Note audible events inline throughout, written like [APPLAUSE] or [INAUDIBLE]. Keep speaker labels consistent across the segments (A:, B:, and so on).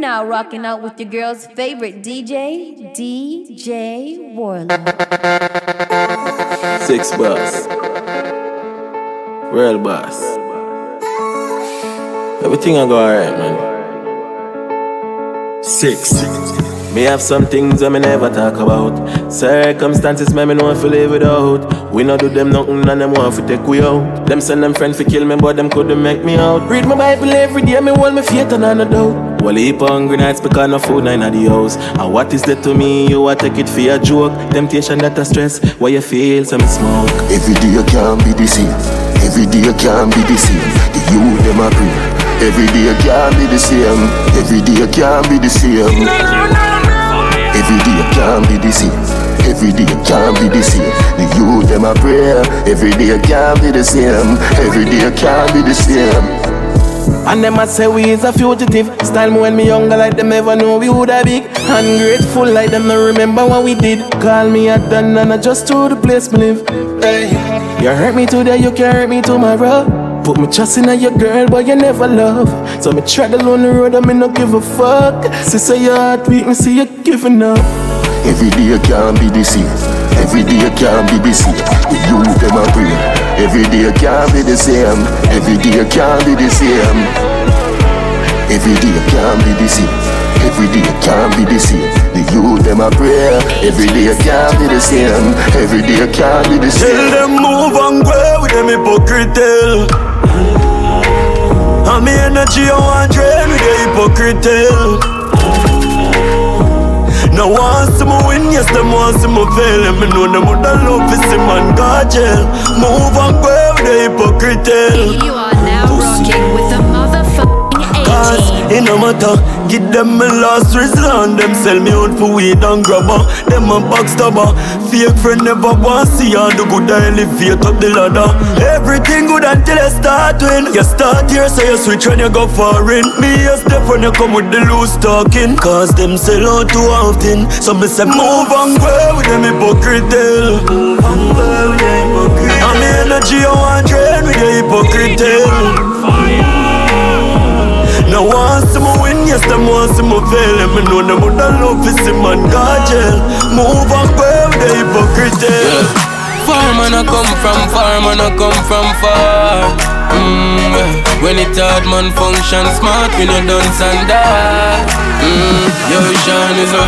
A: now rocking out with your girl's favorite DJ, DJ Warlock.
B: Six boss. Real boss. Everything I go alright, man. Six. Me have some things I me never talk about. Circumstances me me know if live without. We no do them nothing and them want to take we out. Them send them friends to kill me, but them couldn't make me out. Read my Bible every day, me hold me faith and I no doubt. Well, heap hungry nights because no food in the house. And what is that to me? You a take it for a joke. Temptation that a stress. Why you feel some smoke?
C: Every day you can't be the same. Every day you can't be the same. The you them a pray. Every day you can't be the same. Every day you can't be the same. Every day you can't be the same. Every day can't be the same. The youth them a prayer. Every day can't be the same. Every day can't be the same.
B: And them a say we is a fugitive. Style me when me younger like them never know we woulda big. Ungrateful like them no remember what we did. Call me a done and I just to the place me live. Hey, you hurt me today, you can hurt me tomorrow. Put me trust in a your girl, but you never love. So me tread along the road and me no give a fuck. Sister, your heart weak, me see you giving up.
C: Every day can't be the same. Every day can't be the same. The youth them a pray. Every day can't be the same. Every day can't be the same. Every day can't be the same. Every day can't be the same. The youth them a pray. Every day can't be the same. Every day can't be the
D: Tell
C: same.
D: them move and go with them hypocrite tell. And me energy I want drain with the hypocrite tell. No see me win, yes them want see me fail And me know them would love to see man go jail. Move and go with the hypocrite.
A: You are now rocking with
D: Cause
A: 18.
D: it no matter Give them my last resort. Them sell me out for weed and grabber Them a backstabber Fake friend never want see and do good I elevate up the ladder. Everything good until you start win. You start here so you switch when you go foreign. Me a step when you come with the loose talking. Cause them sell out too often. So me say move and go with them hypocrite. Move and go with them hypocrite. And me energy I want drain with the hypocrite no one see me win, yes, them want see me fail And me know them woulda love to see man go jail Move and go with the hypocrite.
E: Far man I come from far, man I come from far. Mm. When it hard man function smart, we no dance and die. Mm, yo, Sean is a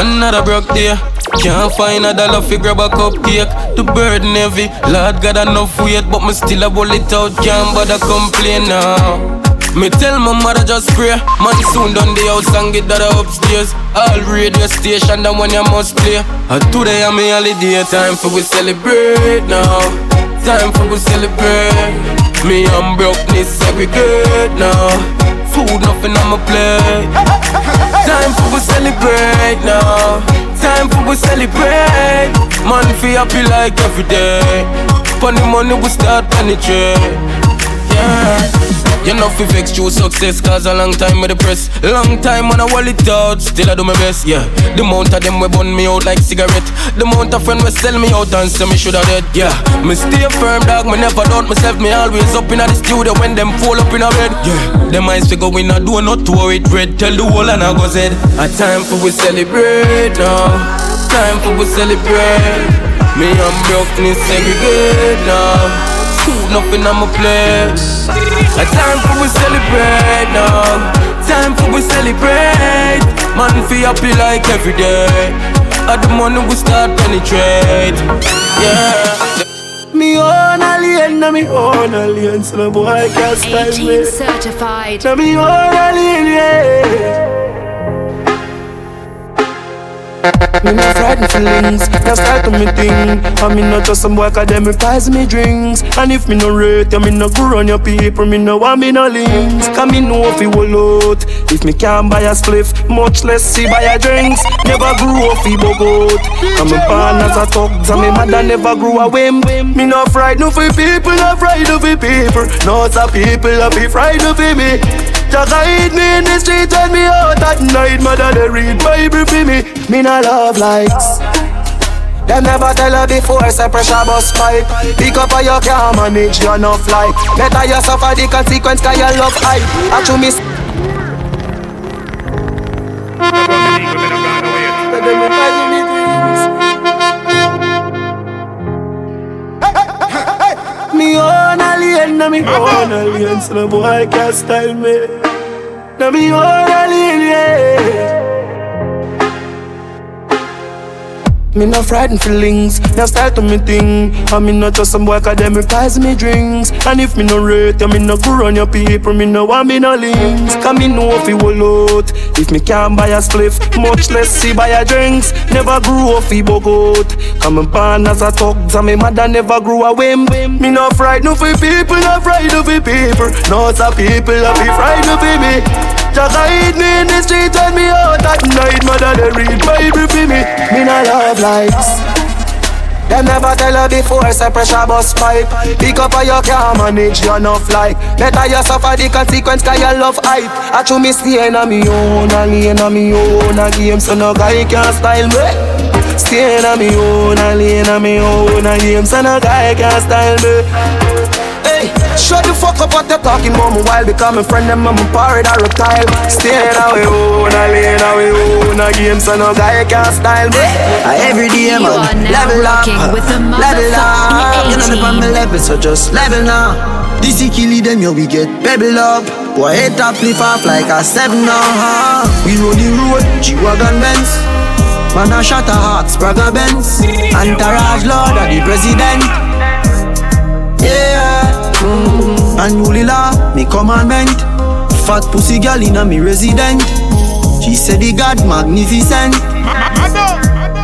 E: another broke day. Can't find a dollar fi grab a cupcake. The burden heavy, Lord got enough weight, but me still a pull it out. Can't bother complain now. Me tell my mother just pray. Man soon done the house and get that upstairs. All radio station that one you must play. And today I'm a holiday Time for we celebrate now. Time for we celebrate. Me and brokenness segregate now. Food nothing on my plate. Time for we celebrate now. Time for we celebrate. Man feel happy like every day. Funny money we start penetrate. Yeah you know fi vex true success Cause a long time with the press. Long time when I wall it out Still I do my best, yeah. The amount of them we burn me out like cigarette. The amount of friend we sell me out and say me shoulda dead, yeah. Me stay firm dog, me never doubt myself. Me always up in the studio when them fall up in a bed, yeah. Them eyes figure we not do not to worry red Tell the whole and I go said A time for we celebrate now. Time for we celebrate. Me and brokenness segregate now Food nothing on my plate a time for we celebrate now. Time for we celebrate. Man, feel happy like every day. At the money we start penetrate. Yeah.
D: Me own alien, na me own alien So no boy can't style
A: 18
D: me
A: certified.
D: Na me own alien, yeah Me no frightened feelings, that's start to me thing And me not just some boy cause them prize me drinks. And if me no rate you, me no go run your people Me no want me no links, cause me know if you will out If me can't buy a spliff, much less see buy a drinks. Never grew up fi bogot Cause me born as a thug, and me mother never grew a whim. Me no frightened for people, no frightened for people. No it's a people, I be frightened for me Jah guide me in the street, and me out at night. Mother, they read Bible for me. Me no love likes. Them never tell her before, say pressure bus pipe Pick up how you can't manage, you no fly Better you suffer the consequence, cause your love high I true miss Me own alien, me own alien, so the boy can't style me now me own alien, yeah. Me no frightened feelings, now start to me thing. I me not just some boy cause them replies me drinks. And if me no rate, you me no go run your people, me no want me no links. Cause me know if it will out. If me can't buy a spliff, much less see buy a drinks. Never grew up fi bogot. Come me born as a talk, and me mother never grew a whim. Me no frightened for people, no frightened for people. No, it's a people, I be frightened for me. Just hide me in the street when me out at night. Mother they read Bible for me. Me no love lights them never tell her before, say pressure bus pipe. Pick up how you can manage your enough like Better you suffer the consequence cause you love hype. I chew me stay in me own, a lane a me own a game. So no guy can style me. Stay in me own, a lane a me own a game. So no guy can style me Hey, shut the fuck up what you talking about? Me while become a friend them I'm a pirate or reptile. Staying away own, I lane away own. A game so no guy can style me.
F: I every day man, level up, level up. You know on my level so just level now This is kill them yo we get pebble up. Boy head top flip off like a seven now We roll the road, G-Wagon Benz. Man a shot a heart, Spragga Benz. Entourage Lord of the President Yeah Mm-hmm. And me commandment. Fat pussy girl in a me resident. She said the God magnificent.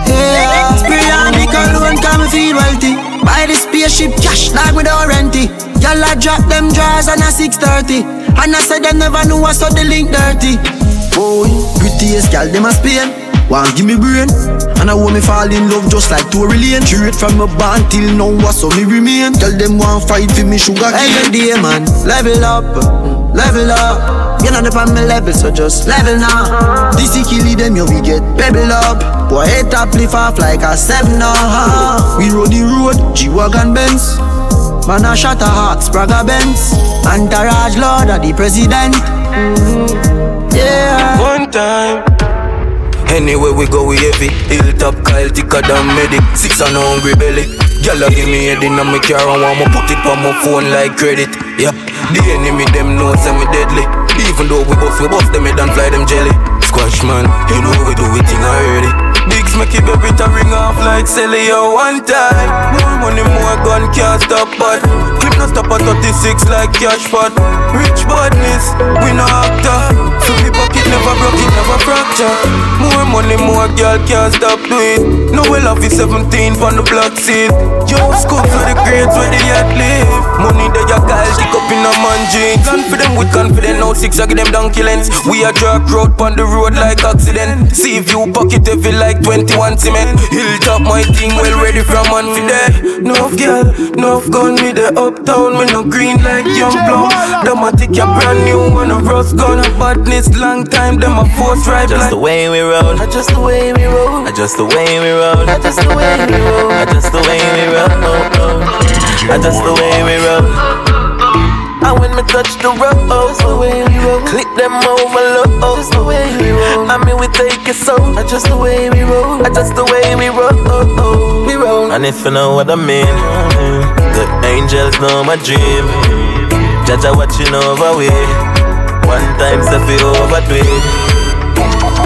F: Yeah, spray on me cologne, come feel wealthy. Buy the spaceship cash like without renty. Y'all I drop them drawers on a 630. And I said them never knew I saw the link dirty. Boy, prettiest girl, them a Spain. Want give me brain. And I want me fall in love just like Tory Lane. Straight from my band till now what so me remain. Tell them want fight for me sugar cane. Every day man, level up, level up. You know the on my level so just level now. This is kill them yo we get pebble up. Boy head top lift off like a seven now We roll the road, G-Wagon Benz. Man a shot a hawk, Spragga Benz. Entourage Lord of the President. Mm-hmm. Yeah.
E: One time Anyway we go we heavy. Hilltop Kyle thicker than medic. Six and hungry belly. Gyal give me head in my car and want me put it on my phone like credit. Yeah, the enemy them know say me deadly. Even though we both we both them head and fly them jelly. Squash man, you know we do it thing already Bigs make it baby to ring off like Sally one time. More money, more gun can't stop but Clip no stop at 36 like cash pot. Rich badness, we no actor. So me pocket never broke, it never fracture. More money, more girl can't stop do it No we love you 17 from the block seat Yo, school for the grades where the yacht live. Money that your guys stick up in a man jeans. Confident with confident, now six I give them donkey lens. We a drag road on the road like accident. See if you pocket heavy like 21 cement Hilltop my thing well ready from man for there No girl, no gun me the uptown Me no green like young blow. Them a take your brand new one a rust gun A badness long time, them a force right
B: Just the way we roll.
E: Just the way we roll.
B: Just the way we roll.
E: Just the way we roll.
B: Just the way we roll. Just the way we roll And when me touch the road,
E: just the way we roll.
B: Click them over low,
E: just the way we roll.
B: I mean we take it so, I
E: just the way we roll.
B: I just the way we roll,
E: we roll.
B: And if you know what I mean, the angels know my dream. Jaja watching over we. One time say we overdo it.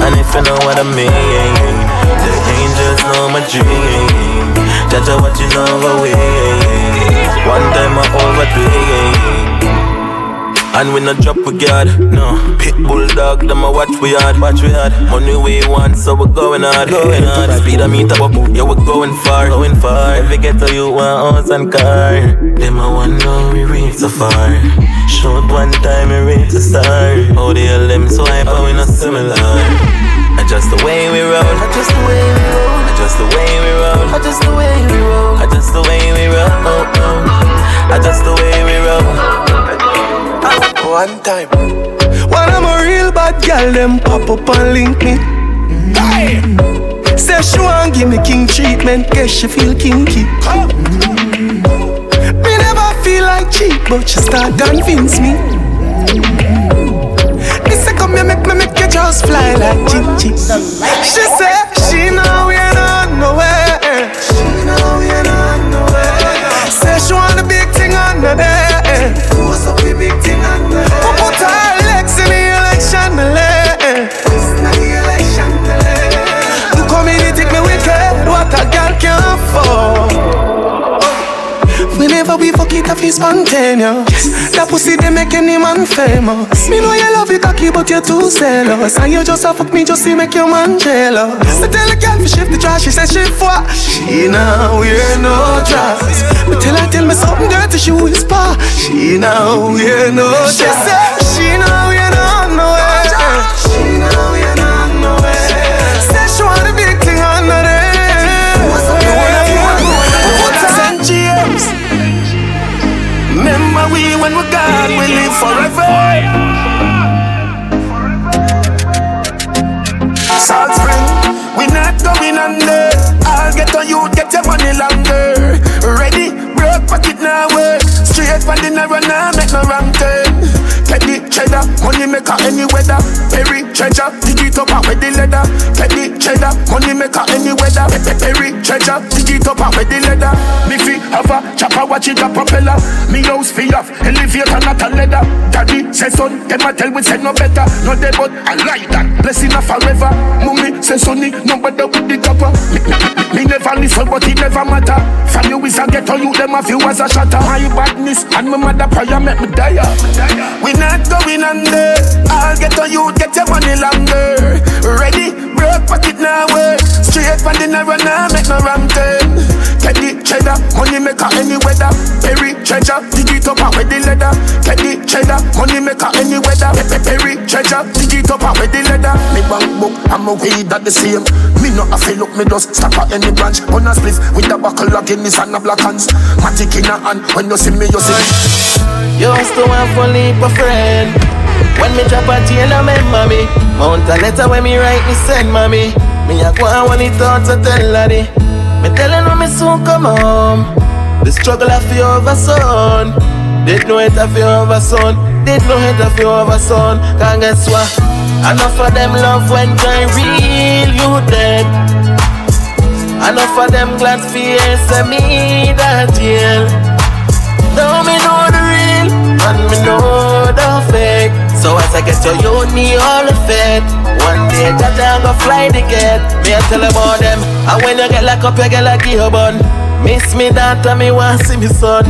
B: And if you know what I mean, the angels know my dream. Jaja watching over we. One time I overdo it. And we not drop we guard, no. Pit bulldog, them a watch we hard, watch we hard Money we want, so we going hard, going hard. Speed a meter up, yeah we going far, going far. If we get to you, one house and car. Them a want know we reach so far. Short one time, we reach the star. How the hell them swipe, but we not similar. Just the way we roll,
E: just the way we roll, I
B: just the way we roll, I
E: just the way we roll,
B: just the way we roll, just the way we roll oh, oh.
D: One time. When I'm a real bad girl, them pop up and link me. Mm. Say she want give me king treatment, guess she feel kinky. Mm. Me never feel like cheap, but she start convince me. Me say come here, make me make you just fly like Gigi. She say she know we on nowhere. She know we on nowhere. Say she want the big thing on up the big thing and Put all the day.
C: it a feel spontaneous. That pussy they make any man famous. Me know you love it cocky, but you're too zealous. And you just a fuck me just to make your man jealous. I tell a girl to shift the trash, she says she what? She now wear no dress. But tell her tell me something dirty, she whisper. She now wear no dress. She said she now wear forever. Salt Spring, we not going under. I'll get on you, get your money longer. Money maker any weather. Perry treasure, dig it up out with the leather. Get the cheddar, money maker any weather. Perry treasure, dig it up out with the leather. Me fi have a chopper, watch it a propeller. Me house fi off, elevator not a leather. Daddy say son, them a tell we say no better. No they but I like that, blessing a forever. Mummy say sonny, no better with the copper. Me never listen, but it never matter. From you is a ghetto, you them a few as a shatter. My badness and my mother prayer make me die. We not going under. On you, get your money longer. Ready, broke pocket now work. Straight from the narrow now, make no wrong turn. Get the cheddar, money maker any weather. Perry treasure, dig it up out with the leather. Get the cheddar, money maker any weather. Perry treasure, dig it up out with the leather. Me bank book, I'm a weed that the same. Me not a fill up, me just stop at any branch. On a spliff with a buckle of Guinness and a black hands. Matic in a hand, when you see me, you see.
B: Used to have one leap of friend. When me drop a chain, I remember me. Mount a letter when me write, me send mommy. Me a go on one it thoughts to tell daddy. Me telling her me soon come home. The struggle I feel over son. Did know it I feel over son. Did know it I feel over son. Can't guess what? Enough of them love when joy real you dead. Enough of them glad fear say me that jail. Now me know the real and me know the fake. So as I get to you, me all the fate. One day Jaja go fly the gate. Me I tell about them. And when you get locked up, you get like your bun. Miss me daughter, me want see me son.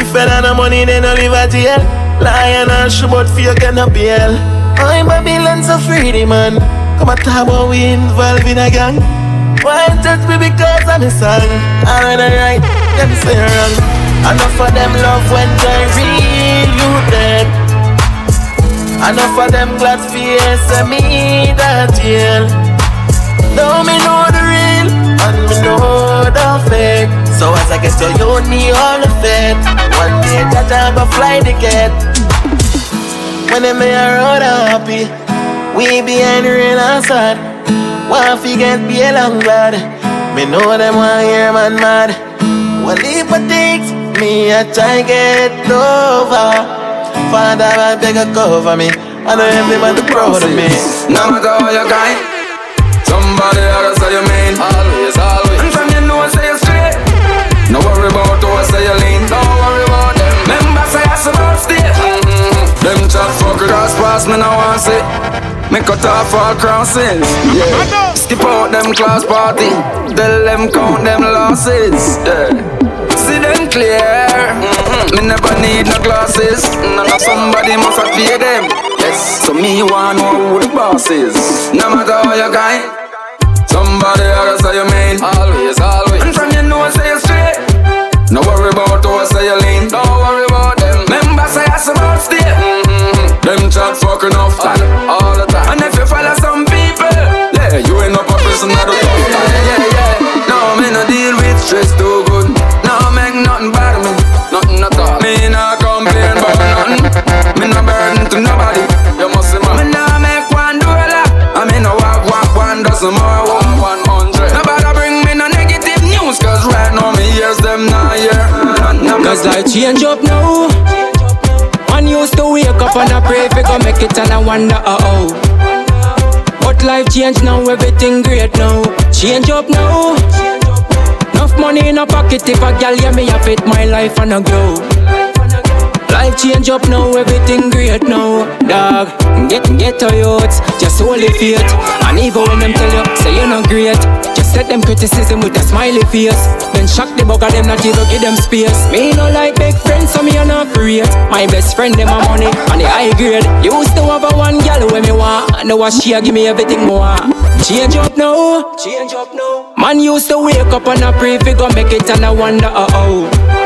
B: If you don't no money, then no live at jail. Lion and shoot but fear get no bail. I'm Babylon so freedy man. Come and talk about we involved in a gang. Why touch me because I'm a song? I read it right, them say wrong. Enough of them love when they real you. Enough of them glad fear say me that jail. Now me know the real and me know the fake. So as I get to you, me all the fate. One day Jaja go fly the gate. When them me around happy, we behind the rain and sad. Fi get be a long bad. Me know them want hear man mad. One leap of things, me a try get over. Father, I beg a cover for me. I know everybody proud of me.
G: No matter how you kind, somebody else say you mean. Always, always. And from you know say you straight. No worry about who say you lean. Don't worry about them. Remember say I about stay. Mm-hmm. Them chat fuck cross pass me no want see. Me cut off all crosses. Yeah. Skip out them class party. Tell them count them losses. Yeah. Clear. Mm-hmm. Me never need no glasses. No, no, somebody must have pay them. Yes. So me want know who the boss is. No matter how you kind. Somebody else say you mean. Always, always. And from you know say you straight. No worry about who say you lean. Don't worry about them. Remember say I about stay. Mm-hmm. Them chat fucking off time. All the time. And if you follow some people, yeah, you end up a prisoner of. Yeah, yeah, yeah. No, me no deal with stress
H: it and I wonder uh oh. But life change now, everything great now. Change up now. Enough money in a pocket if a gal yeah me a fit my life and a grow. Life change up now, everything great now. Dog, get get to youths, just hold it faith. And even when them tell you, say you're not great, just set them criticism with a smiley face. Then shock the bug of them, not even give them space. Me no like big friends, so me are not create. My best friend, them a money, and the high grade. Used to have a one gal when me want, now she give me everything more. Change up now, change up now. Man used to wake up and I pray fi go make it, and I wonder, uh oh.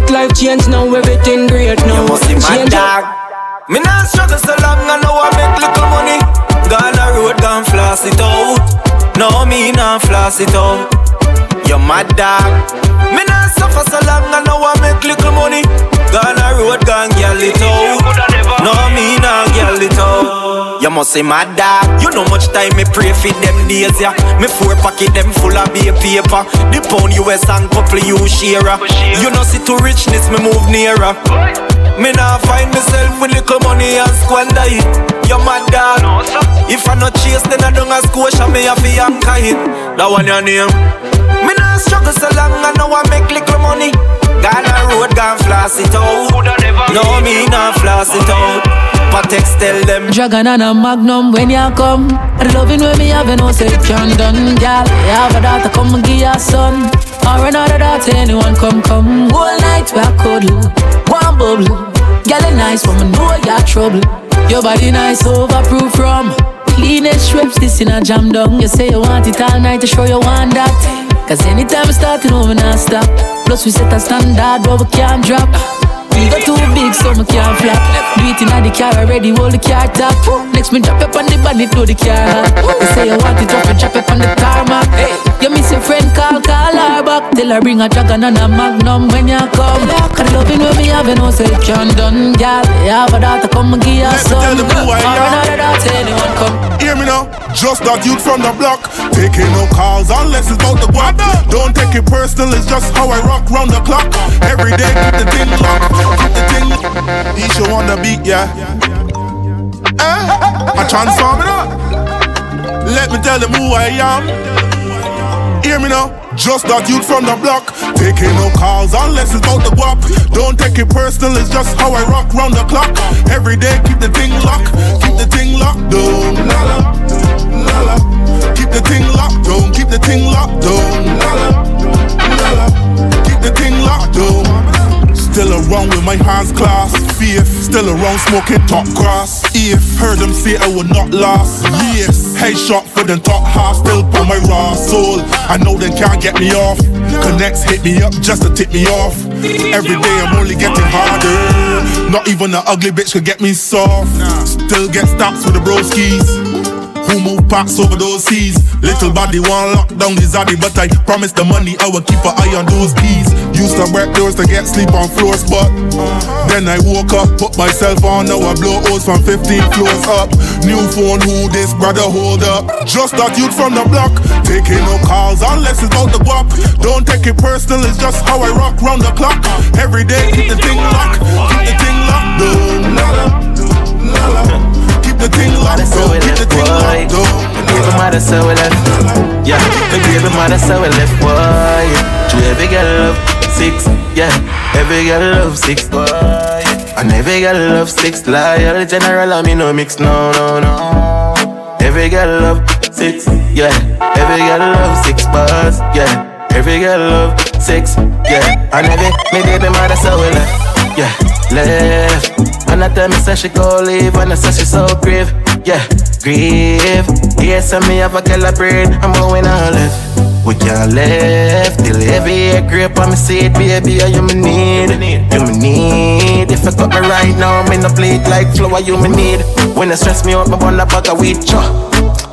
H: But life change now, everything great now.
I: You must see my dog. Me not struggle so long, I know I make little money. Gone a road, gone floss it out. No, me not floss it out. You're my dog. Me not suffer so long, I know I make little money. Gone a road, gone gyal it out. No, me not gyal it out. You must say my dog. You know much time me pray for them days, yeah. Me four pocket them full of beer paper. The pound US and couple you share. You know see to richness me move nearer. Me nah find myself with little money and squander it. You my dog. If I not chase, then I don't ask squash me have to anchor it. That one your name. Me nah struggle so long, I know I make little money. Gone a road, gone floss it out. No, me nah floss it out. Patex tell them.
J: Dragon and a magnum when you come loving when me have no section done Girl, you have a daughter come and give your son. Or another daughter, anyone come, come. Whole night we a cuddle, one bubble. Girl, a nice woman, know you're trouble. Your body nice, overproof from Cleanest strips, this in a jam down You say you want it all night to show you want that. Cause anytime we starting over, not stop. Plus we set a standard where we can't drop we got too big so me can't flap. Do it inna the car already, hold the car top. Next me drop up on the bonnet, do the car. You say you want it up, and drop up on the tarmac hey. You miss your friend, call, call her back. Till I bring a dragon and a magnum when you come. Cause loving when me have no section done Girl, you have a daughter, come and give her some. Or another daughter, anyone come.
K: Hear me now, just that youth from the block. Taking no calls unless it's about the guap Don't take it personal, it's just how I rock round the clock. Every day keep the thing locked. the Each you on the beat, yeah. Eh? I transform it up. Let me tell them who I am. Hear me now. Just that youth from the block. Taking no calls unless it's about the guap Don't take it personal, it's just how I rock round the clock. Every day keep the thing locked. Keep the thing locked down la la, la la. Keep the thing locked down Keep the thing locked down la la, la la. Keep the thing locked down Still around with my hands clasped. Faith, still around smoking top grass. If heard them say I would not last. Yes, headshot for the top half Still for my raw soul. I know they can't get me off. Connects hit me up just to tip me off. Every day I'm only getting harder. Not even an ugly bitch could get me soft. Still get stops with the broskies who move packs over those seas? Little body one lock down the zaddy, but I promise the money I will keep an eye on those keys. Used to break doors to get sleep on floors, but then I woke up, put myself on. Now I blow O's from 15 floors up. New phone, who this brother hold up? Just that youth from the block, taking no calls unless it's about the guap. Don't take it personal, it's just how I rock round the clock. Every day keep the thing locked, keep the thing locked. Down, la la, la la. The thing locked, down, keep the thing locked.
B: Baby mother so we left Yeah, my baby mother so we left boy. To every girl love six. Yeah, every girl love six boy. And every girl love six. Loyal general and me no mix no no no. Every girl love six. Yeah, every girl love six boys Yeah, every girl love six. Yeah, and every my baby mother so we left Yeah, left And I tell me say she go leave when I say she so grave Yeah, grieve. Yes, I me have a a brain. I'm going all left. We can't left till every grape on me seat, baby. Are you me need? You me need. If I cut me right now, me no plate like flour. You me need. When I stress me out, me burn a bag of weed.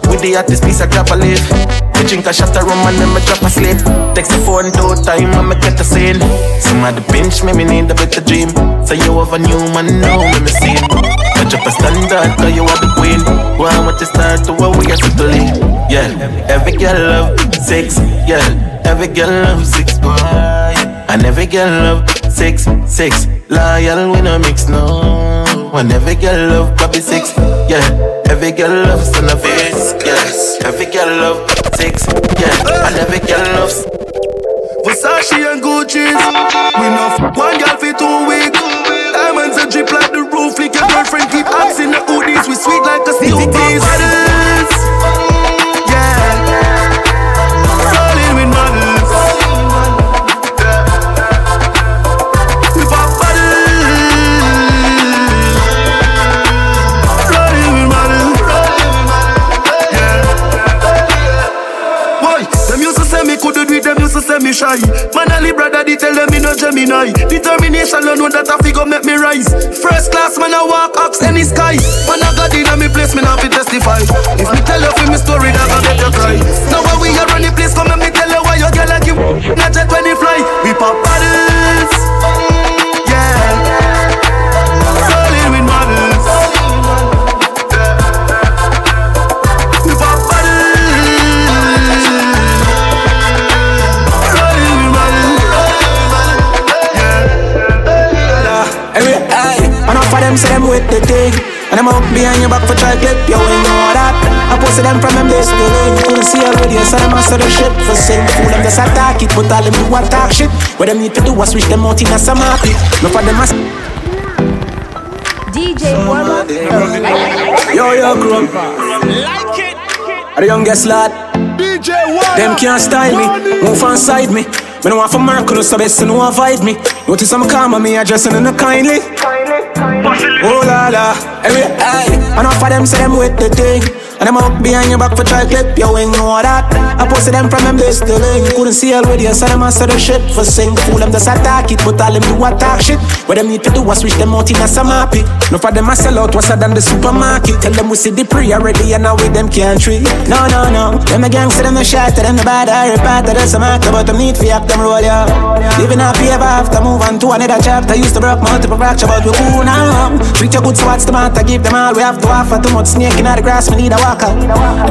B: With the hottest piece of grab a leaf. Me drink a shot of rum and then me drop asleep. Text the phone two time when me get the scene. Somebody pinch me, me need a better dream. So you have a new man now, me me see. I drop a standard, cause you are the queen. Why want to start to what we are settling? Yeah, every girl love six. Yeah, every girl love six. Boy. And every girl love six, six. Loyal, we no mix, no. And every girl love Bobby six. Yeah, every girl love son of face. Yes, every girl love six. Yeah, and every girl loves.
L: Versace and Gucci. We know one girl for two weeks.
D: Diamonds and drip like the roof. Like your girlfriend keep asking the hoodies. We sweet like a city me shy. Man, Ali brother, they tell them me no Gemini. Determination, I know that I figure make me rise. First class, man, I walk up any sky. Man, I got in me place, me not fi testify. If me tell you for me story, that I make you cry. Now when we are running place, come and me tell you why you get like you. Not jet when you fly, we pop bottles.
L: Say them with the thing. And I'm up behind your back for try clip, yo, ain't know that. I posted them from them this day. Couldn't see already, so them master the shit. For same fool, them just attack it, but all them do attack shit. What them need to do was switch them out in a some market. No for them as
A: DJ Warlock.
L: Yo, yo, crew. Like it. Are the youngest lad. DJ Warlock. Them can't style me, move on side me. Me no want for Mercury, so best to know avoid me. Notice I'm calm on me, addressing in a kindly. Oh la la, eh, eh. every eye. Enough of them say them with the thing. And them up behind your back for try clip, yo, ain't know that. I posted them from them this the link. Couldn't see already, so them answer the shit. For sing, fool them just attack it, but all them do attack shit. What them need to do was switch them out in a some. No for them I sell out, what's than the supermarket. Tell them we see the pre already, and now with them can't treat. No, no, no. Them the gangster, them the shot, them the bad, I repart, that's a matter, but them need for up them roll, yeah. Living happy ever after, move on to another chapter. Used to break multiple fracture, but we cool now. Treat your good, so the matter? Give them all we have to offer. Too much snake in the grass, we need a walker.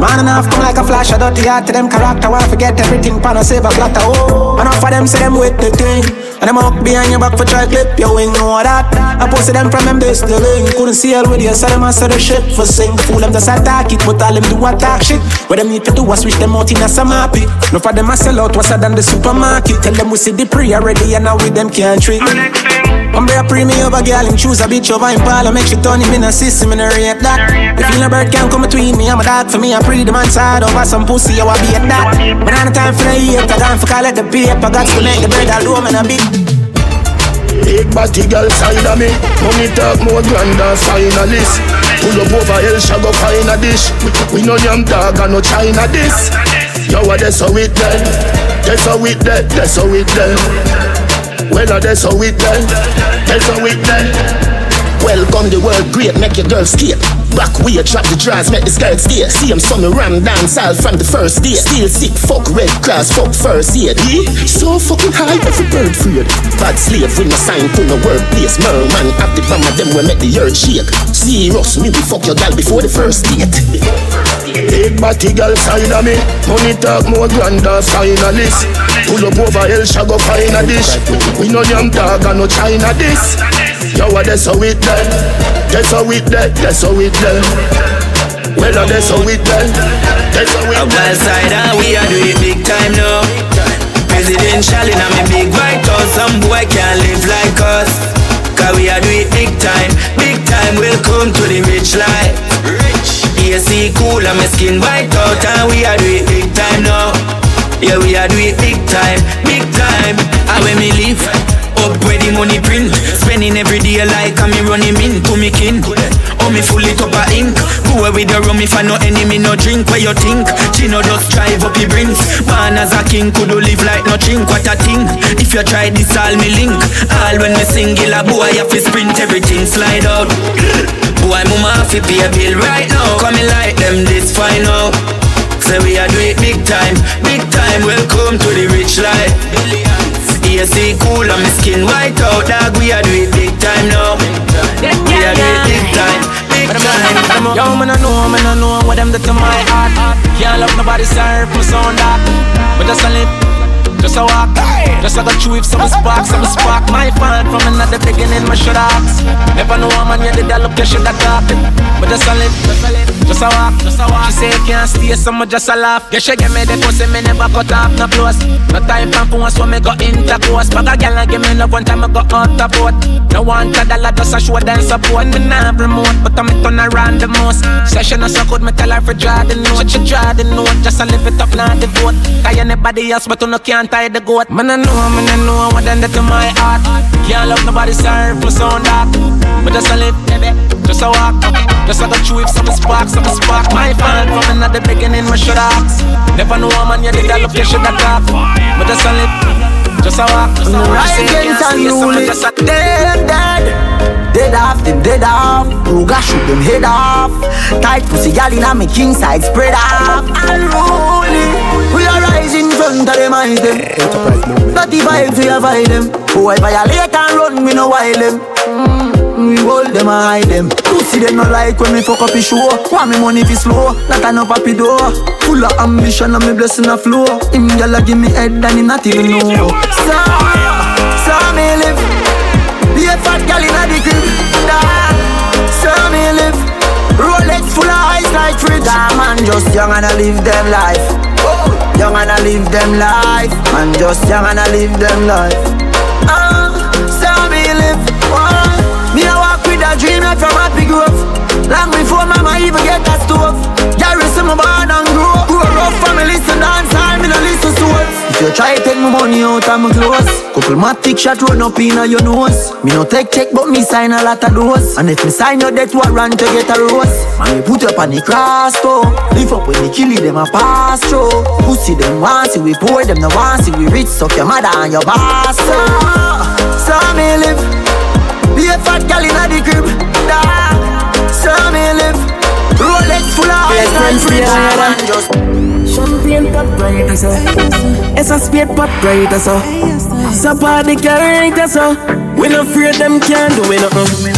L: Man enough come like a flash, I dirty heart to them character. Wanna forget everything, pan a save a platter. Oh, enough of them say them same with the thing. And them up behind your back for try clip your wing, know that. I posted them from them this the link. Couldn't see all with you, so them answer the shit for sing. Fool them just attack it, but all them do attack shit. What them need to do was switch them out in a some happy. No for them I sell out, what's than the supermarket. Tell them we see the pre already, and now with them can't treat. I'm a pre me over girl, him choose a bitch over him pal, make she turn him in a system in a rate that. If you a bird can come between me, I'm a dog for me, I pre the man side over some pussy, a be at that. But I time for the hate, I time for call it the paper, got to make the bird alone and a big.
C: Big body girl side of me. Money talk more grand than finalist. Pull up over El Shago find a dish. We no yam dog and no China this Yo, that's how it done That's how it done, that's how it done well, that's how it done. That's how it done. Welcome the world great, make your girl skate. Back way, drop the drawers, make the skirt stay. See him some ram dance all from the first day. Still sick, fuck red cross, fuck first aid. Yeah? So fucking high, every bird freed. Bad slave with no sign to no workplace. Merman, have the bomb of them will make the earth shake. Serious, me we fuck your gal before the first date. Big body girl side of me Money talk more grand than finalist Pull up over El Shago find a dish We no young dog and no China this Yo, that's how it done That's how it done, that's how it done Well, uh, that's how it done That's how it done
I: Wild side and we are doing big time now. Presidential in a big white house Some boy can't live like us. Cause we are doing big time Big time will come to the rich life. Rich. AC cool and my skin white out And we are doing big time now. Yeah, we are doing big time, big time. And when me leave the money print. Spending every day like I'm running in to me kin. Oh me full it up a ink. Go with the rum if I no enemy no drink? Where you think? Chino just drive up the brings Man as a king could live like no drink. What a thing. If you try this all me link. All when me single a boy have to sprint everything. Slide out. Boy mama to pay a bill right now. Coming like them this fine now Say we are do it big time Big time. Welcome to the rich life AC cool and my skin. White out Dog we are do it big time now. We are do it big time Big time.
L: Yo man I know man I know what them do to my heart. Can't love nobody serve my son that But just a lip
M: just a walk. Just a go through if some spark, some spark. My fan from another beginning, my should ask. Never know a man you did that look, you should have talked. But just a live, just a walk, just a walk. She say can't stay, so much just a laugh. Yeah, she give me the pussy, me never cut off, no close. No time for phone, so me go intercourse. But a girl give me love one time, I go out the boat. No one to dollar, just a show them support. Me nah remote, but I'm turn around the most. Session so good, me tell her for draw the note. She draw the note, just a live it up, not the vote. Cause anybody else, but you no can't tie the goat. Man, I know, man, I know what done that to my heart. Can't love nobody, serve for sound that. But just a live, baby, just a walk. Just a go through if some spark, some spark. My fan from another beginning, my should ask. Never know a man, you did that look, you should have. But just a live, just a walk. Just a walk.
F: Right against unruly, dead, dead. Dead off, them dead off. Ruga shoot them head off. Tight pussy gal inna me king side spread off. Unruly, we are rising front of them eyes them. Dirty vibes we avoid them. Boy violate and run, we no wild them. Mm, we hold them and hide them. Pussy them no like when me fuck up his show. Want me money fi slow, not a no papi door. Full of ambition and me blessing a flow. Him gyal a give me head and he not even know. So, so me live. Be a fat gal inna the crib. So me live. Rolex full of ice like fridge. That man just young and I live them life. Young and I live them life. Man just young and I live them life. Ah, so me live. Oh, me a walk with a dream right from happy growth. Long before mama even get a stove. Gary some born you try take my money out of my clothes, couple matic shot run up in your nose. Me no take check, but me sign a lot of those. And if me sign your debt warrant to get a rose, man me put up on the cross toe. Lift up when they kill it, them a pass through. Pussy them want see we poor, them no want see we rich. Suck your mother and your boss. So, so me live. Be a fat gal inna the crib, dog. So me live. Rolex full of ice and fridge. Man just
B: Champagne pot bright as a. It's a spade pot bright as a. So party carry right as a. We no afraid them can't do it nothing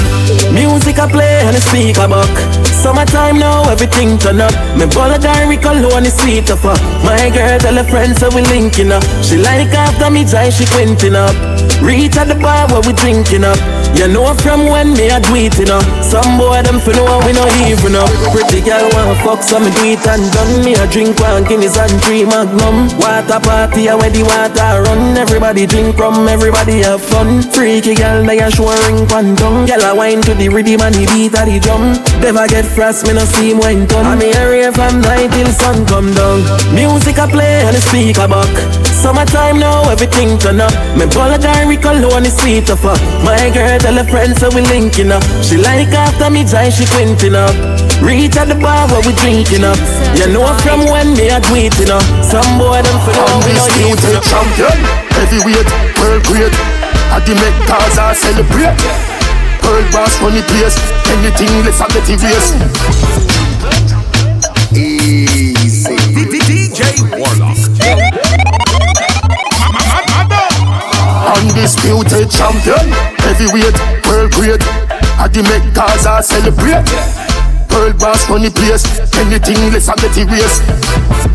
B: Music I play and the speaker buck. Summertime now everything turn up. Me bullet and cologne is sweet up uh. My girl tell her friends so we linking up. She like after me dry she quinting up. Reach at the bar where we drinking up You know from when me a do it you know. Some boy them fi know we no even up Pretty girl want fuck so me do it and done Me a drink one Guinness and three Magnum. Water party a where the water run. Everybody drink from everybody have fun. Freaky girl they a show ring quantum Girl a wine to the rhythm and the beat of the drum. Never get frost me no see wine done. I'm here from night till sun come down. Music a play and the speaker buck Summertime now everything turn up Me bullet and cologne is sweet up uh. My girl tell her friends so we linking up She like after me dry she quinting up Reach at the bar where we drinking up You know from when me a tweet up. know Some boy them for know we know you
C: Undisputed champion, heavyweight, world great. I the make Gaza celebrate. World boss money place, anything less I get erased. Easy. DJ Warlock. [LAUGHS] Undisputed champion, heavyweight, world great. I the make Gaza celebrate. World boss money place, anything less I get erased.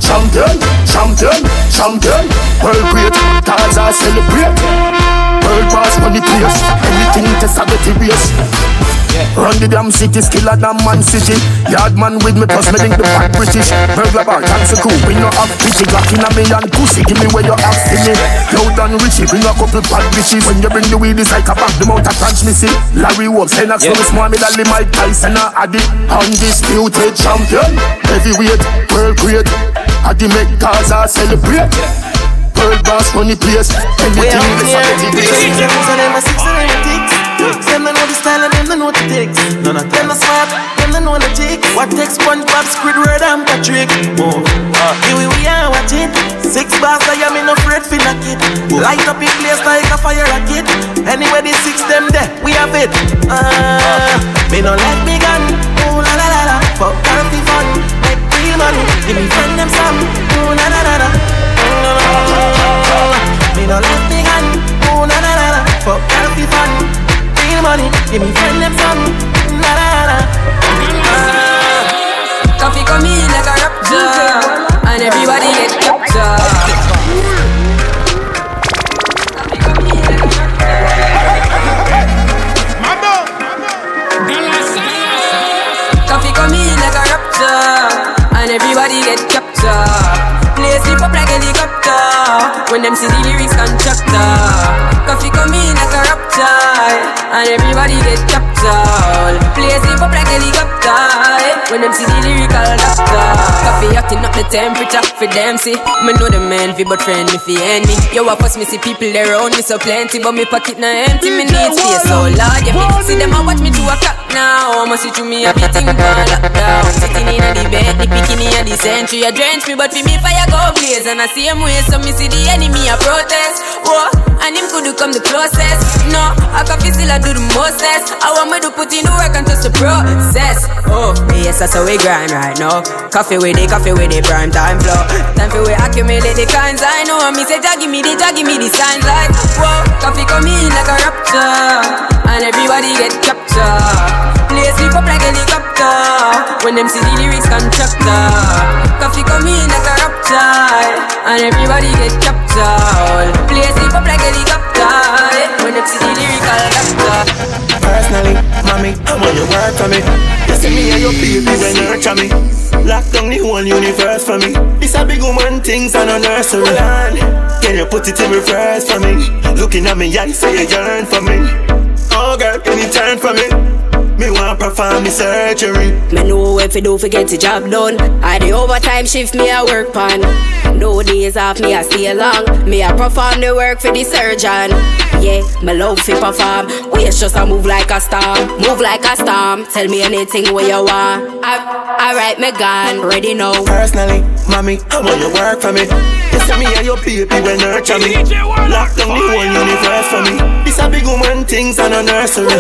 C: Champion, champion, champion, world great. Gaza celebrate. World boss money place, anything less I get erased. Run the damn city, skiller than man city. Yard man with me, cause me link the bad British. Burglar bar, cancer cool, we no have pity. Glock in a me and pussy, give me where you have to me. Loud and richy, bring a couple bad bitches. When you bring the weed, it's like a bag, the mouth a transmissy. Larry Wolf, Lennox, yeah. small me, Dally Mike Tyson, a addy. Undisputed champion, heavyweight, world great. I the make Gaza celebrate. World boss money place, anything is a petty
B: them know the style and them know the takes. None of them are smart, them know the tricks. What takes SpongeBob, Squidward and Patrick? Oh, uh, here we, we are watching. Six bars, I am in no afraid for knock it. Light up in place like a fire rocket. Anyway, the six them there, we have it. Uh, me no let me gun. Ooh la la la la. Fuck healthy fun, make real money. Give me friend them some. Ooh la la la la. Me no let me gun. Ooh la la la la. Fuck healthy fun money, give me friend them something. Na na na. Ah.
N: Coffee come in like a rapture, and everybody get captured. and everybody get captured. Place sleep pop like helicopter. When them see the lyrics constructor, coffee come in like a rapture, and everybody get captured. Place it up like helicopter. Eh? When them see the lyrical doctor, coffee acting up the temperature for them see. Me know the man fi but friendly fi enemy. Yo, I pass me see people there around me so plenty, but me pocket na empty. Me need space so large. Yeah, me see them a watch me do a clock now. I'ma see through me everything on lockdown. Sitting in a the bed, the bikini a the century. A drench me, but for me fire go blaze and I see him way. So me see the enemy a protest. Whoa, and him could come the closest. No, I can feel still I do the mostest. I want me to put in the work and trust the process. Oh, yes, that's how we grind right now. Coffee with it, coffee with it, prime time flow. Time for we accumulate the kinds I know. And me say, Jah give me the, Jah give me the signs like, whoa, coffee come in like a rapture, and everybody get captured. Play sleep up like helicopter when them see the lyrics constructor. Coffee come in like a rapture, and everybody get captured. Play sleep up like helicopter when them see the lyrical doctor.
O: Personally, mommy, I'm on your work for me. You see me and your baby when you nurture me. Lock down the whole universe for me. It's a big woman things and a nursery. Land. Can you put it in reverse for me? Looking at me, you say you yearn for me. Oh girl, can you turn for me? Me want perform the surgery.
N: Me know if you do forget the job done. I the overtime shift me a work pan. No days off me I stay long. Me I perform the work for the surgeon. Yeah, me love fi perform. We just a move like a storm, move like a storm. Tell me anything where you want. I, alright, me gone, ready now.
O: Personally, mommy, I'm on your work for me. You see me and your baby when nurture me. Lock down the whole universe for me. It's a big woman things and a nursery.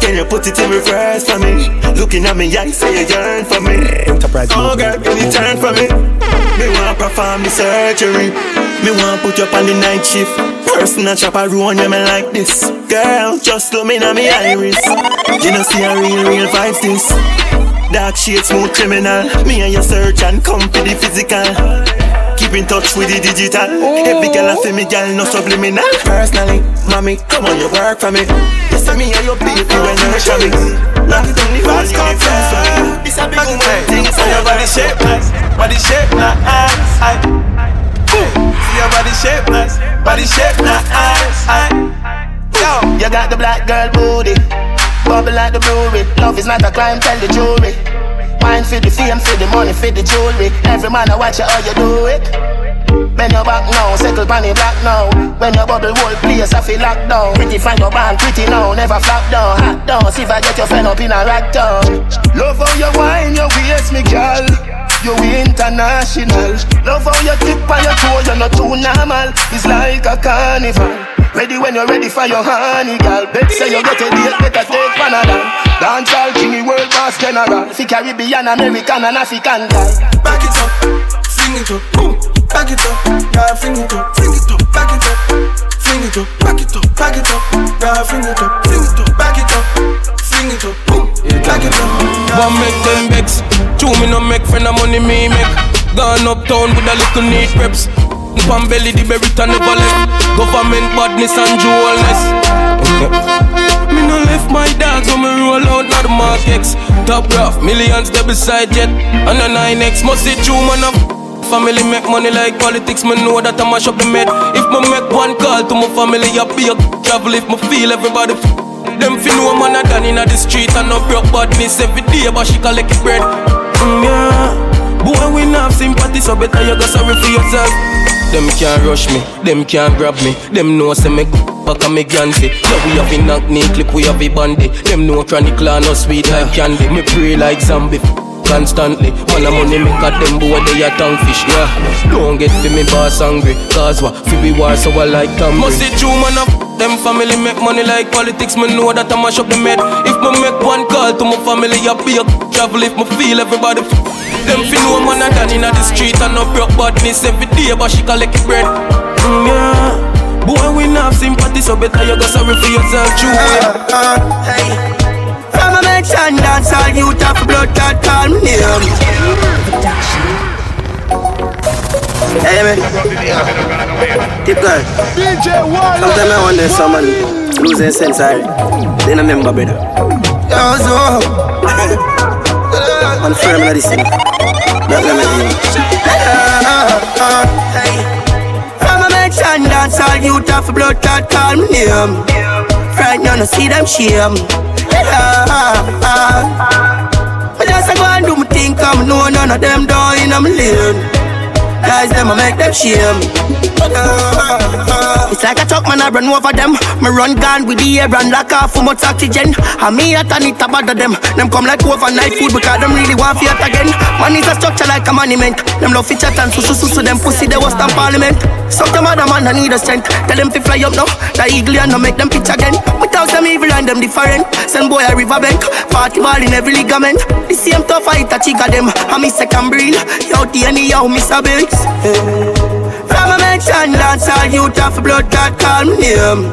O: Can you put it in reverse for me? Looking at me, I you say you yearn for me.
P: Enterprise
O: Oh girl, can you turn for me? Me want perform the surgery. Me want put you up on the night shift. Personal ruin yeah, me like this. Girl, just look me in my iris. You know, see a real, real vibes this. Dark shade, smooth criminal. Me and your search and come for the physical. Keep in touch with the digital. Every girl I feel me, girl, no subliminal. Personally, mommy, come on, you work for me. You see me and your baby when you nurture me. Lock it down the universe for. It's a big woman thing, so
D: your body shape nice, body shape nice. See your body shape nice, body shape nice.
C: Yo, you got the black girl booty, bubble like the brewery. Love is not a crime, tell the jury. Wine for the fame, for the money, for the jewelry. Every man I watch you how you do it. Bend your back now, settle pan the black now. When your bubble whole place, I feel locked down. Pretty fine, your band pretty now, never flop down. Hot down, see if I get your friend up in a rack down. Love how you wine, your waist, me girl. You international. Love how you tip on your toe, you're not too normal. It's like a carnival. Ready when you're ready for your honey, girl. Bet say you get a date, better take Panadol. Dance all king, world boss general. Fi Caribbean, American, and African guy.
D: Back it up, fling it up, boom. Back it up, yeah, fling it up, fling it up, back it up, fling it up, back it up, back it up, yeah, fling it up, fling it up, back it up, fling it up, boom. Back it up.
E: One make them vex. Two me no make friend of money me make. Gone uptown with a little neat reps. Pan belly the berita never left. Government badness and jewelness. Me no left my dogs when me roll out now the Mark X. Top rough, millions there beside jet. And a 9X must see true man of Family make money like politics, me know that I mash up the med. If me make one call to my family, I be a travel if me feel everybody f- Them fi know man a done inna the street and no broke badness every day, but she collect it bread. Mm, yeah. Boy, we not sympathy, so better you go sorry for yourself. Them can't rush me, them can't grab me. Them know say me back and me gancy. Yeah, we have a knock knee clip, we have a bandy. Them know tranny clan no sweet like candy. Me pray like zombie constantly. Man, a money make at them boy they a tongue fish, yeah. Don't get to me boss angry, cause what? Fi be war so I like Tom Must see true man of them family make money like politics. Me know that I mash up the med. If me make one call to my family, I be a travel. If me feel everybody. F- them fi know man a done inna the street and no broke badness every day, but she collect it bread. Mm, yeah. Boy, we not have sympathy, so better you go sorry for yourself, true.
Q: Uh, uh, hey. From a mention dance, all youth have blood that call me name. Hey man, keep going. Sometimes I wonder someone losing sense, I then I remember better. Yo, so I'm firm like this, not let me be. From a all youth off blood clot call me name. Frightened, you no see them shame. Ah, ah, ah. I just go and do my thing, come know none of them in my lane. Guys, them I make them shame. It's like a truck man, I run over them. Me run gun with the air and lock off for much oxygen. And me at and it bother them. Them come like overnight food because them really want fiat again. Man is a structure like a monument. Them love feature and so so so so them pussy they was stand parliament. Some them other man I need a strength. Tell them to fly up now. The eagle and no make them pitch again. Without them evil and them different. Send boy a river bank. Party ball in every ligament. The same tough fight a chick them. And me second breed. Yo, the anyhow, Miss Bills. From a mention dance, all youth of blood clot call me name.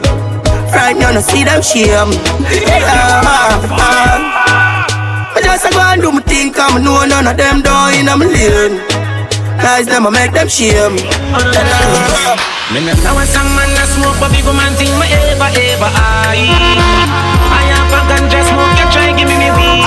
Q: Frightened, you no see them shame. Yeah, ah. I just a go and do my thing, come know none of them down in my lane. Guys, them I make them shame.
M: Me no know a song man a smoke, but big man thing me ever ever I. I have a ganja smoke, you try give me me weed.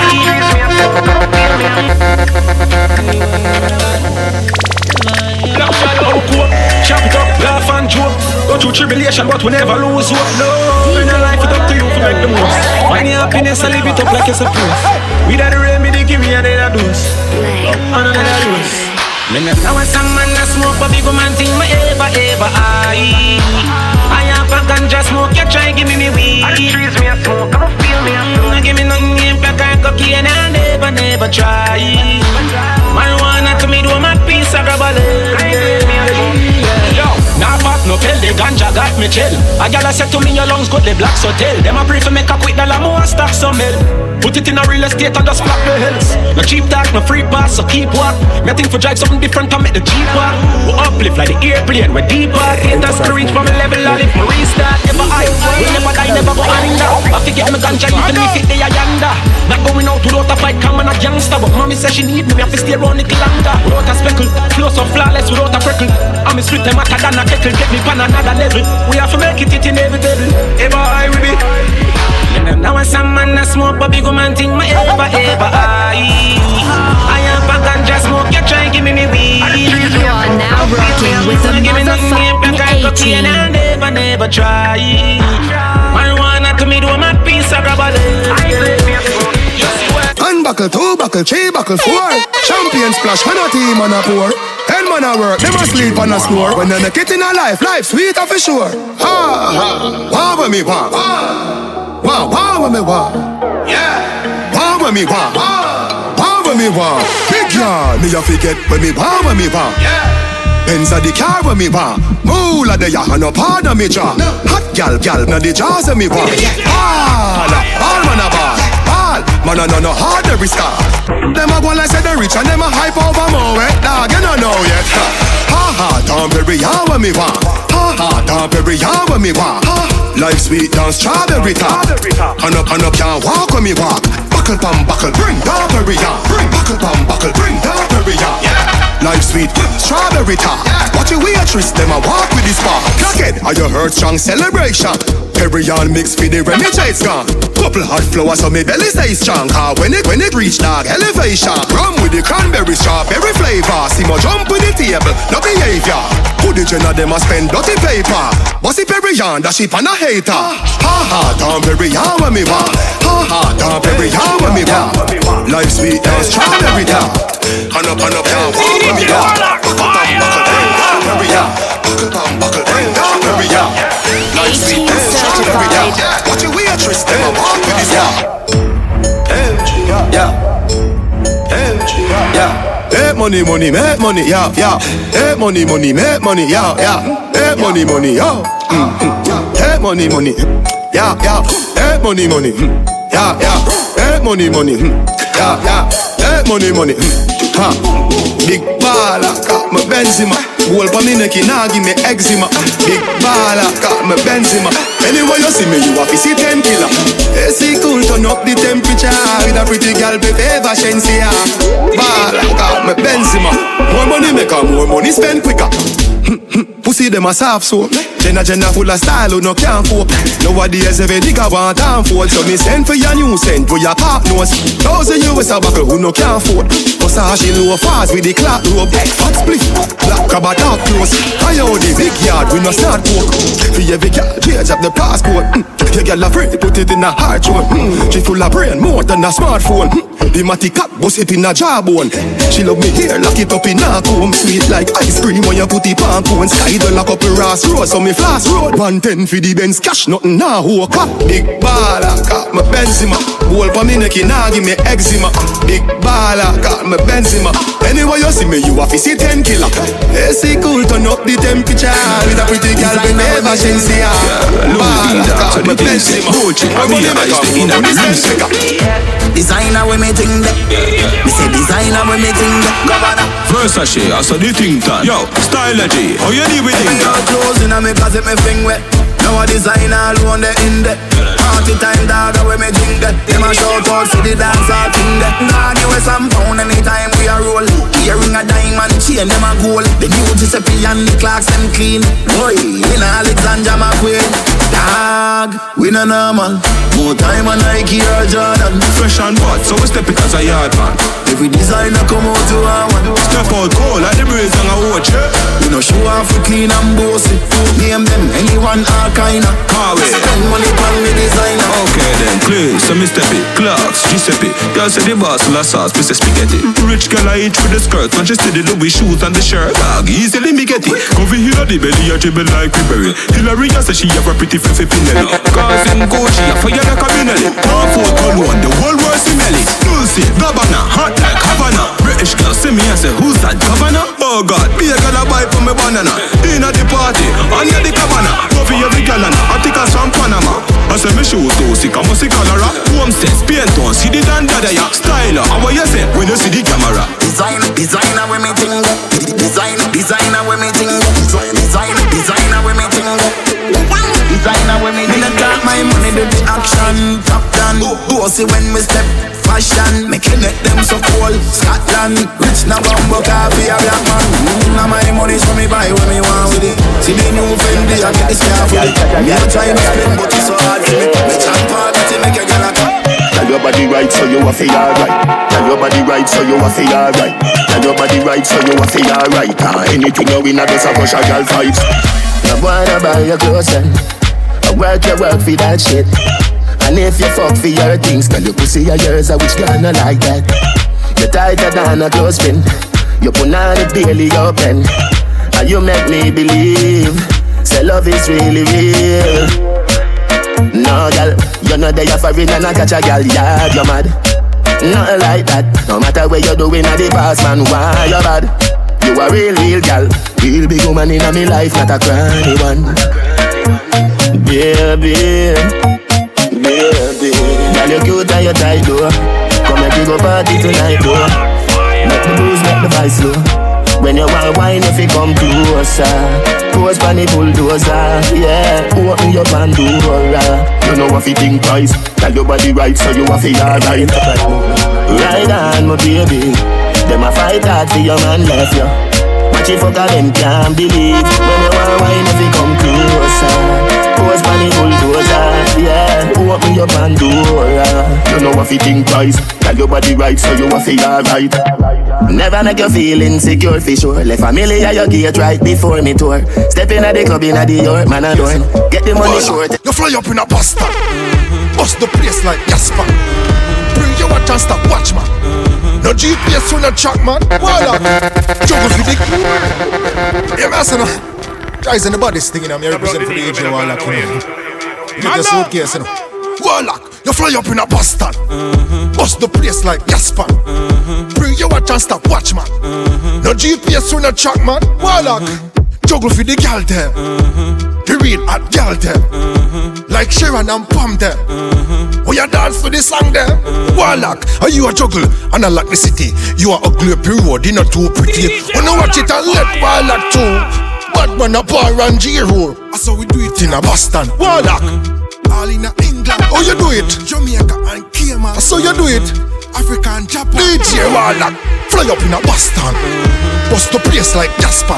M: Black shadow, cope, chop it up, laugh and joke. Go through tribulation, but we never lose hope. No, in your life, it's up to you to make the most. Find your happiness and live it up like it's supposed. We that the remedy, give me another dose. Another dose. Me no a song man a smoke, but big man thing me ever ever I. I have a ganja smoke, you try give me me weed. And the trees me a smoke, come feel me a smoke. Give me nothing, give me a cocaine, I never never try. Marijuana to me do my piece of grab Yo, ganja got me chill. A gal said to me your lungs good, the black so tell. Them a pray for make a quick dollar more stack some mill. Put it in a real estate and just flap the hills. No cheap talk, no free pass, so keep walk. Me think for drive something different to make the Jeep walk. We uplift like the airplane, we deep walk. Haters to reach from a level and if me restart, never I. We never die, never go under. I forget me ganja even if it they a yonder. Not going out without a fight, come on a youngster. But mommy says she need me, me have to stay around it longer. Without a speckle, flow so flawless without a freckle. I'm a split them hotter than a kettle, get me pan another level. We have to make it, it inevitable. Ever I will be. Now I some man a smoke, but big man think my ever ever I. I am a ganja smoke, you try give me me weed.
A: You are now rocking with the motherfucking 18.
M: I never never try. Marijuana to me do my piece of rubber.
R: Unbuckle, two buckle, three buckle, four. Champion splash, when a team on a pour. Ten man a work, them a sleep on a score. When they make it in a life, life sweet for sure. Ha ha, wow with me wow, wow wow with me wow, yeah, wow with me wow, wow with me wow. Big yard, me a forget when me wow with me yeah. Benz a the car when me want Moolah the ya and no part of me jaw Hot gal gal na the jaws of me want Ball, ball man a man a no no hard every star. Them a go like say they rich and them a hype over more. Wet dog You don't know yet. Ha ha, don't bury ya when me want. Ha ha, don't bury ya when me want. Life sweet down strawberry top. And up and up can't walk when me walk. Buckle pam buckle, bring down berry ya. Bring buckle pam buckle, bring down berry ya. Life sweet, strawberry top. Watch your waitress, them a walk with this bar. Clockhead, are you heard strong celebration? Perion mix for the remedy it's gone. Couple hot flowers so me belly stay strong. Car when it when it reach dog elevation. Rum with the cranberry strawberry flavor. See my jump with the table, no behavior. Who the gen of them a spend dirty paper? Bossy Perion, that she pan a hater. Ha ha, down Perion when me want. Ha ha, down Perion when me want. Life sweet and strawberry top. Hand up, hand up, down, down. Down, down, hurry up. Buckle down, buckle down, hurry up. Life sweet and. Watch your waitress, them a walk with this yeah. Yeah. Yeah. Make money, money, make money, yeah, yeah. Make money, money, make money, yeah, yeah. Make money, money, yeah. Mm-hmm. Make money, money, yeah, yeah. Make money, money, mm. yeah, yeah. Make money, money, mm. yeah, yeah. Make money, money, mm. ha. Big baller, got my Benzema. Gold pa me neck, nah give me eczema. Big baller, got my Benzema. Anyway you see me, you have to see ten killer. AC cool, turn up the temperature with a pretty girl, baby, Eva Shensia. Baller, got my Benzema. More money make her, more money spend quicker. [LAUGHS]
K: Pussy them a soft soap. Jenna Jenna full of style who no can't cope. Nowadays every nigga want time fold. So me send for your new scent for your pop nose. Thousand US a buckle who no can't afford. Massage low fast with the clock rope. Fat split, black crab a talk close. I own the big yard we no start work. For every car, change up the passport. Mm. Your girl afraid put it in a hard throat. Mm. She full of brain more than a smartphone. Mm. The matty cap bust it in a jawbone. She love me here, lock it up in a comb. Sweet like ice cream when you put it on cone. Sky the lock up in Ross Road, so me floss road. One ten for the Benz cash, nothing now. Who a cop? Big baller, got my Benzema. Whole for me neck, nah give me eczema. Big baller, got my Benzema. Anyway you see me, you have to see ten killer. AC cool, turn up the temperature. With a pretty girl, we never change the Baller, got my Benzema. I'm gonna make a fool of this
S: Designer when me think that. Me say designer when me think that. Governor.
R: Versace, I saw the thing done. Yo, stylegy, how you deal with
S: Me
R: it?
S: got clothes in a me closet me fling wet. Now a designer alone the in there Party time dog when me that Them a shout out for the dance all thing Nah give us some pound anytime we a roll. Earring a diamond chain them a gold The new Giuseppe and the Clarks them clean. Boy, in Alexander McQueen Dog, we no normal More time a Nike or Jordan
R: Fresh and hot, so we step it as a yard man.
S: Every designer come out to our one
R: Step out cold like the breeze on a watch, yeah.
S: We no show off for clean and bossy Name them anyone all kinda
R: Harvey.
S: Spend money on me designer
R: Okay then, clear, so me step it. Clarks, Giuseppe. Girl say the boss full of sauce, me say spaghetti. Rich girl I eat with the skirt, when she see the Louis shoes and the shirt. Dog, easily me get it. Cover here the belly, I dribble like Ribery. Hillary, I say she have a pretty face Pinelli. Cause in Gucci, I fire like a. One foot, one one, the whole world see melly. Dolce, Gabbana, hot like Havana. British girl see me and say, who's that governor? Oh God, be a girl a buy for me banana. In at the party, under the cabana. Go for every I think us from Panama. I say me shoes too sick, I'm a sick cholera. Homestead, paint on, see the dandada ya. Styler, how you say when you see the camera?
S: Design, designer when me that. Design, designer when me that. Design, designer, when me think that. Designer when me think that. got my money do the action. Top down, bossy when me step. Fashion, make it make them so cool. Scotland, rich now bumbo coffee a black man. Mm, now my money so me buy when me want with it. See the new Fendi, I get this car for it. Me a try to spend, but it's so hard for me. Me chat party, make a girl a come.
T: Tell your body right, so you a feel alright. Tell your body right, so you a feel alright. Tell your body right, so you a feel alright. Ah, anything you win, I just a push a girl vibes.
C: I wanna buy your clothes and I work your work for that shit. And if you fuck for your things, girl, your pussy are yours, I wish gonna like that. You're tighter than a clothespin. You put on it daily open. And you make me believe, say love is really real. No, girl, you know they are foreign and I catch a girl, yeah, you're mad. Nothing like that. No matter where you're doing at the boss man, why you bad? You a real, real girl. Real big woman in my life, not a cranny one. Baby, baby. Girl, you cute and you tight, though. Come and go party tonight, though. Make the blues, make the vice slow. When you want wine, if you come closer Pose pan the bulldozer, yeah Open your Pandora
T: You know what you think twice. Tell your body right, so you a feel alright.
C: Ride on, my baby Them a fight hard for your man left you Watch you fuck them can't believe When you want wine, if you come closer Pose pan the bulldozer, yeah who Open your Pandora
T: You know what you think twice. Tell your body right, so you a feel alright.
C: Never make you feel insecure for sure. Left a million your gate right before me tour. Step in at the club in at the York, man adorn. Get the money short.
K: You fly up in a Boston, bust the place like Jasper. Bring your watch and stop, watch man. No GPS on the track man. Voila, juggle for the. Yeah, man, son. Guys in the body. I'm here representing for the DJ Warlock. You know. Get the suitcase, you know. Warlock, you fly up in a Boston, bust the place like Jasper. Bring your watch and stop, watch man. No GPS on the track man. Warlock, juggle for the gal them. The real hot gal them. Like Sharon and Pam them. Oh, you dance to the song them. Warlock, are you a juggle? And I like the city. You are ugly up your road, you not too pretty. Oh, no, watch it and let Warlock too. Bad man a bar and G-roll. That's how we do it in a Boston. Warlock. All in a England. Oh, you do it. Jamaica and Cayman. That's how you do it. Africa and Japan. DJ Warlock. Fly up in a Boston. Bust the place like Jasper.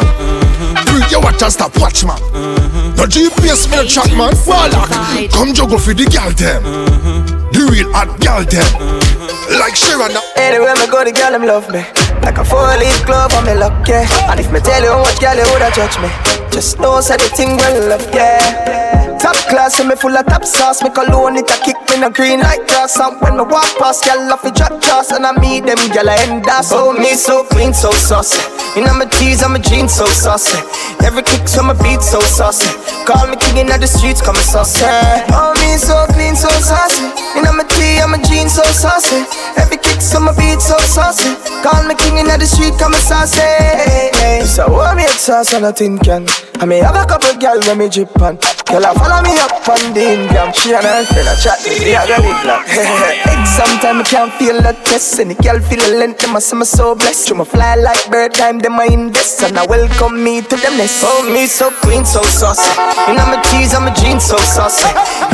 K: Bring you watch and stop watch man. Mm-hmm. No GPS me no chat man. Warlock, come juggle for the gal them. Real hot gal them. Like Sharon.
U: Anywhere me go, the gal them love me. Like a four-leaf glove on me luck, yeah. And if me tell you much gal you woulda judge me, just know say the thing well love, yeah. Top class, and me full of top sauce. Me cologne it a kick me no green like grass. And when me walk past, gyal love it drop jaws, and I meet them gyal I end up. Oh me so clean, so saucy. You know my I'm a jeans so saucy. Every kick so my beat so saucy. Call me king in the streets, come saucy. Oh me so clean, so saucy. You know my so saucy. So my beat so saucy. Call me king in the street, come and saucy. So what me sauce on a tin can. I may have a couple gyal when me drip on. Girl, I follow me up on the Instagram. She and her friend, I chat to I got [LAUGHS] it locked. Sometimes I can't feel the test. And the girl feel the length, them I say me so blessed. You my fly like bird time, them I invest. And I welcome me to them nest. Oh, me so clean, so saucy. You know my tees, I'm a jeans, so saucy.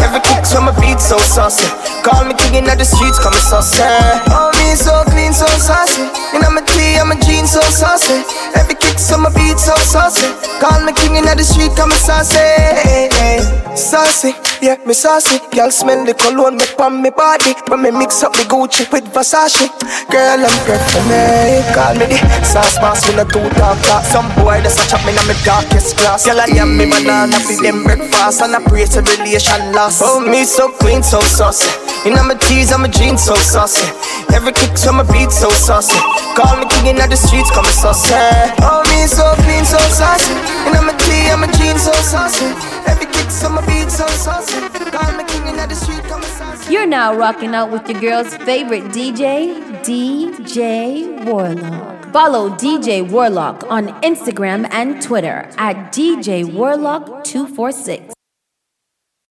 U: Every kick from my beat, so saucy. Call me king in the streets, call me saucy. Oh, me so clean, so saucy. You know my I'm a jeans, so saucy. Every kick from my beat, so saucy. Call me king in the street, call me saucy. Hey, hey. Saucy, yeah, me saucy. Girl smell the cologne me on me body. When me mix up the Gucci with Versace. Girl, I'm for me. Call me the sauce boss with a two top top. Some boy that's a chop me in my darkest glass. Girl, I am me banana for them breakfast. And I pray to relation lost. Oh, me so clean, so saucy. You know my I'm a jeans, so saucy. Every kick so my beat, so saucy. Call me king in the streets, call me saucy. Oh, me so clean, so saucy. You know my tee, I'm a jeans, so saucy. Every kick so my beat, so saucy. Call me king in the street, call me saucy.
A: You're now rocking out with your girl's favorite DJ, DJ Warlock. Follow DJ Warlock on Instagram and Twitter at DJ Warlock246.